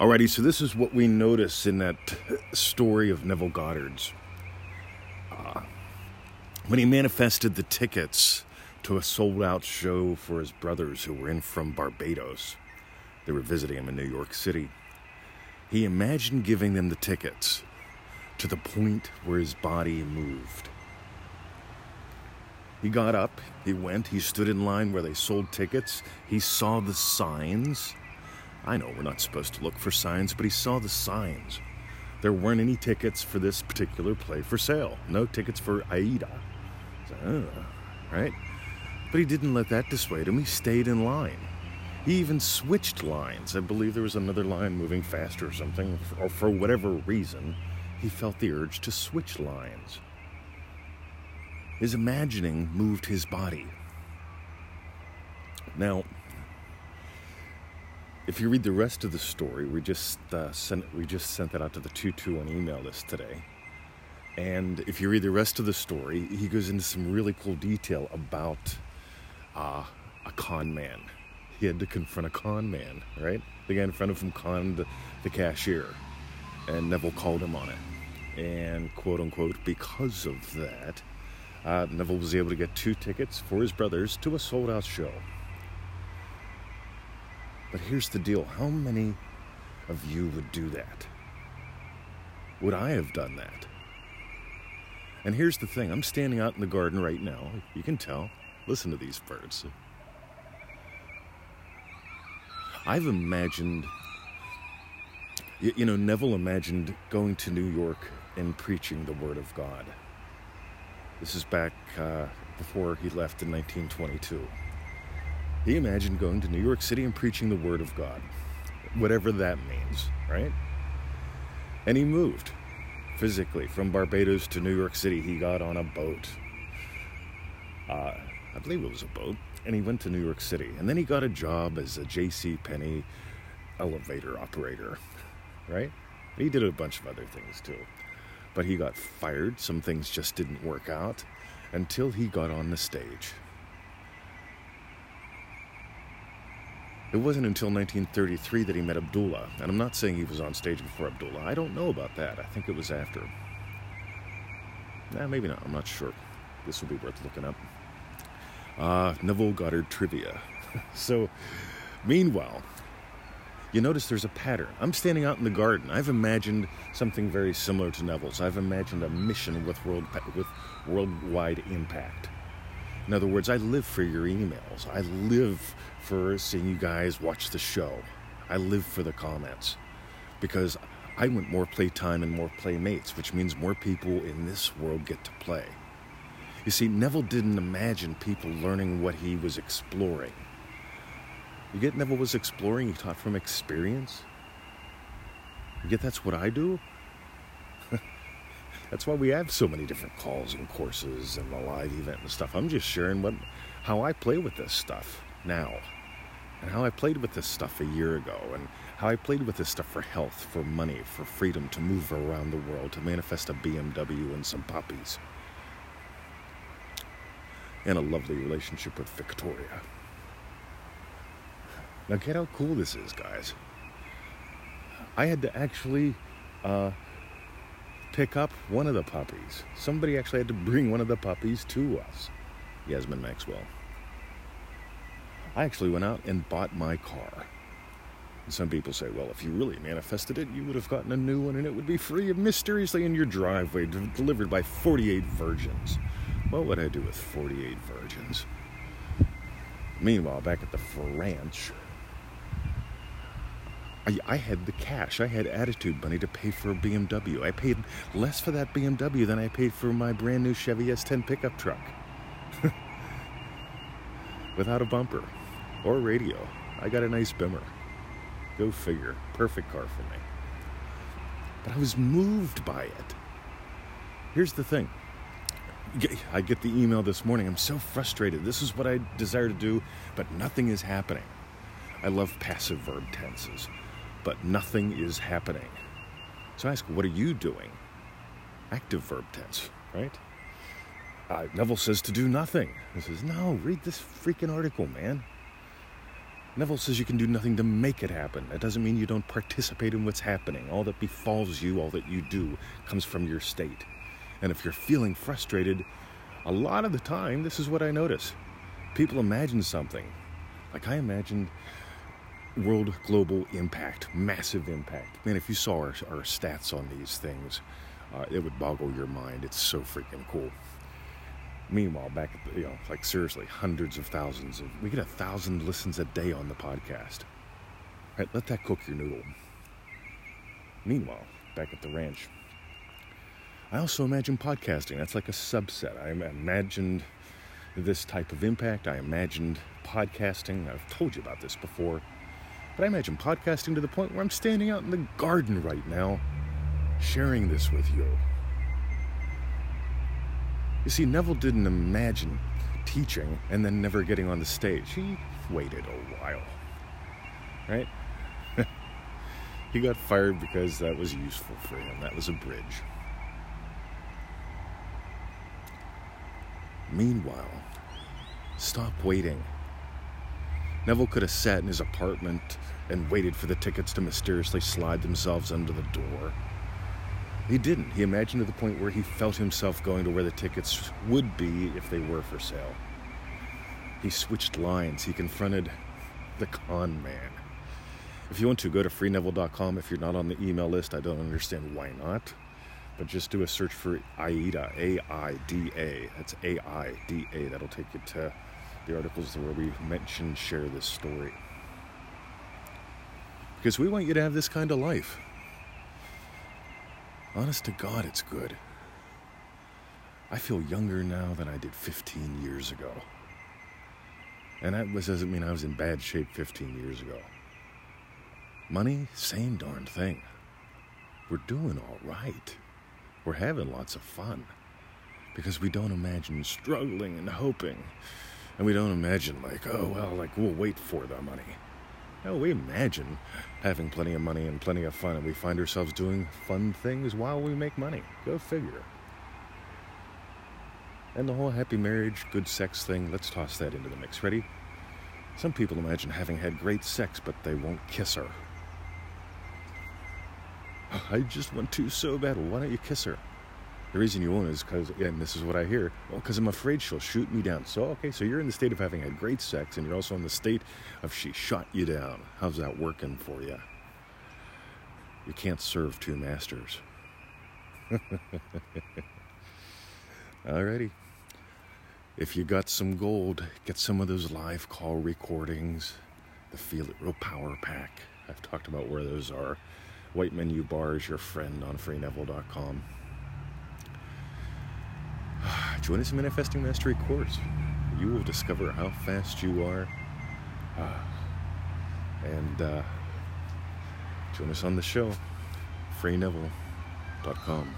Alrighty, so this is what we notice in that story of Neville Goddard's. Uh, when he manifested the tickets to a sold out show for his brothers who were in from Barbados, they were visiting him in New York City. He imagined giving them the tickets to the point where his body moved. He got up, he went, he stood in line where they sold tickets, he saw the signs. I know we're not supposed to look for signs, but he saw the signs. There weren't any tickets for this particular play for sale. No tickets for Aida. So, uh, right? But he didn't let that dissuade him. He stayed in line. He even switched lines. I believe there was another line moving faster or something, or for whatever reason, he felt the urge to switch lines. His imagining moved his body. Now, if you read the rest of the story, we just uh, sent we just sent that out to the two two on email list today. And if you read the rest of the story, he goes into some really cool detail about uh, a con man. He had to confront a con man, right? The guy in front of him conned the, cashier, and Neville called him on it. And quote unquote, because of that, uh, Neville was able to get two tickets for his brothers to a sold out show. But here's the deal how many of you would do that? Would I have done that? And here's the thing I'm standing out in the garden right now. You can tell. Listen to these birds. I've imagined, you know, Neville imagined going to New York and preaching the Word of God. This is back uh, before he left in 1922. He imagined going to New York City and preaching the Word of God, whatever that means, right? And he moved physically from Barbados to New York City. He got on a boat. Uh, I believe it was a boat. And he went to New York City. And then he got a job as a J.C. Penney elevator operator, right? He did a bunch of other things too but he got fired. Some things just didn't work out until he got on the stage. It wasn't until 1933 that he met Abdullah, and I'm not saying he was on stage before Abdullah. I don't know about that. I think it was after. Nah, maybe not. I'm not sure. This will be worth looking up. Uh, Neville Goddard trivia. so, meanwhile, you notice there's a pattern. I'm standing out in the garden. I've imagined something very similar to Neville's. I've imagined a mission with world with worldwide impact. In other words, I live for your emails. I live for seeing you guys watch the show. I live for the comments because I want more playtime and more playmates, which means more people in this world get to play. You see, Neville didn't imagine people learning what he was exploring. You get Neville was exploring, he taught from experience. You get that's what I do? That's why we have so many different calls and courses and the live event and stuff. I'm just sharing what how I play with this stuff now. And how I played with this stuff a year ago and how I played with this stuff for health, for money, for freedom to move around the world, to manifest a BMW and some puppies. And a lovely relationship with Victoria. Now, get how cool this is, guys. I had to actually uh, pick up one of the puppies. Somebody actually had to bring one of the puppies to us, Yasmin Maxwell. I actually went out and bought my car. And some people say, well, if you really manifested it, you would have gotten a new one and it would be free mysteriously in your driveway, delivered by 48 virgins. What would I do with 48 virgins? Meanwhile, back at the ranch, I, I, had the cash. I had attitude money to pay for a BMW. I paid less for that BMW than I paid for my brand new Chevy S10 pickup truck. Without a bumper or radio. I got a nice bimmer. Go figure. Perfect car for me. But I was moved by it. Here's the thing. I get the email this morning. I'm so frustrated. This is what I desire to do, but nothing is happening. I love passive verb tenses but nothing is happening. So I ask, what are you doing? Active verb tense, right? Uh, Neville says to do nothing. He says, no, read this freaking article, man. Neville says you can do nothing to make it happen. That doesn't mean you don't participate in what's happening. All that befalls you, all that you do, comes from your state. And if you're feeling frustrated, a lot of the time, this is what I notice. People imagine something. Like I imagined world global impact, massive impact. Man, if you saw our, our stats on these things, uh, it would boggle your mind. It's so freaking cool. Meanwhile, back at the, you know, like seriously, hundreds of thousands of, we get a thousand listens a day on the podcast. Right, let that cook your noodle. Meanwhile, back at the ranch, I also imagine podcasting. That's like a subset. I imagined this type of impact. I imagined podcasting. I've told you about this before. But I imagine podcasting to the point where I'm standing out in the garden right now, sharing this with you. You see, Neville didn't imagine teaching and then never getting on the stage. He waited a while, right? he got fired because that was useful for him. That was a bridge. Meanwhile, stop waiting. Neville could have sat in his apartment and waited for the tickets to mysteriously slide themselves under the door. He didn't. He imagined to the point where he felt himself going to where the tickets would be if they were for sale. He switched lines. He confronted the con man. If you want to, go to freeneville.com. If you're not on the email list, I don't understand why not. But just do a search for AIDA, A I D A. That's A I D A. That'll take you to the articles where we mention, share this story. Because we want you to have this kind of life. Honest to God, it's good. I feel younger now than I did 15 years ago. And that doesn't mean I was in bad shape 15 years ago. Money, same darn thing. We're doing all right. We're having lots of fun. Because we don't imagine struggling and hoping. And we don't imagine, like, oh, well, like, we'll wait for the money. No, we imagine having plenty of money and plenty of fun, and we find ourselves doing fun things while we make money. Go figure. And the whole happy marriage, good sex thing, let's toss that into the mix. Ready? Some people imagine having had great sex, but they won't kiss her. I just want to so bad. Why don't you kiss her? The reason you won't is because, and this is what I hear, well, because I'm afraid she'll shoot me down. So, okay, so you're in the state of having had great sex, and you're also in the state of she shot you down. How's that working for you? You can't serve two masters. Alrighty. If you got some gold, get some of those live call recordings, the Feel It Real Power Pack. I've talked about where those are. White Menu Bar is your friend on freeneville.com. Join us in Manifesting Mastery course. You will discover how fast you are. Uh, and uh, join us on the show, freeneville.com.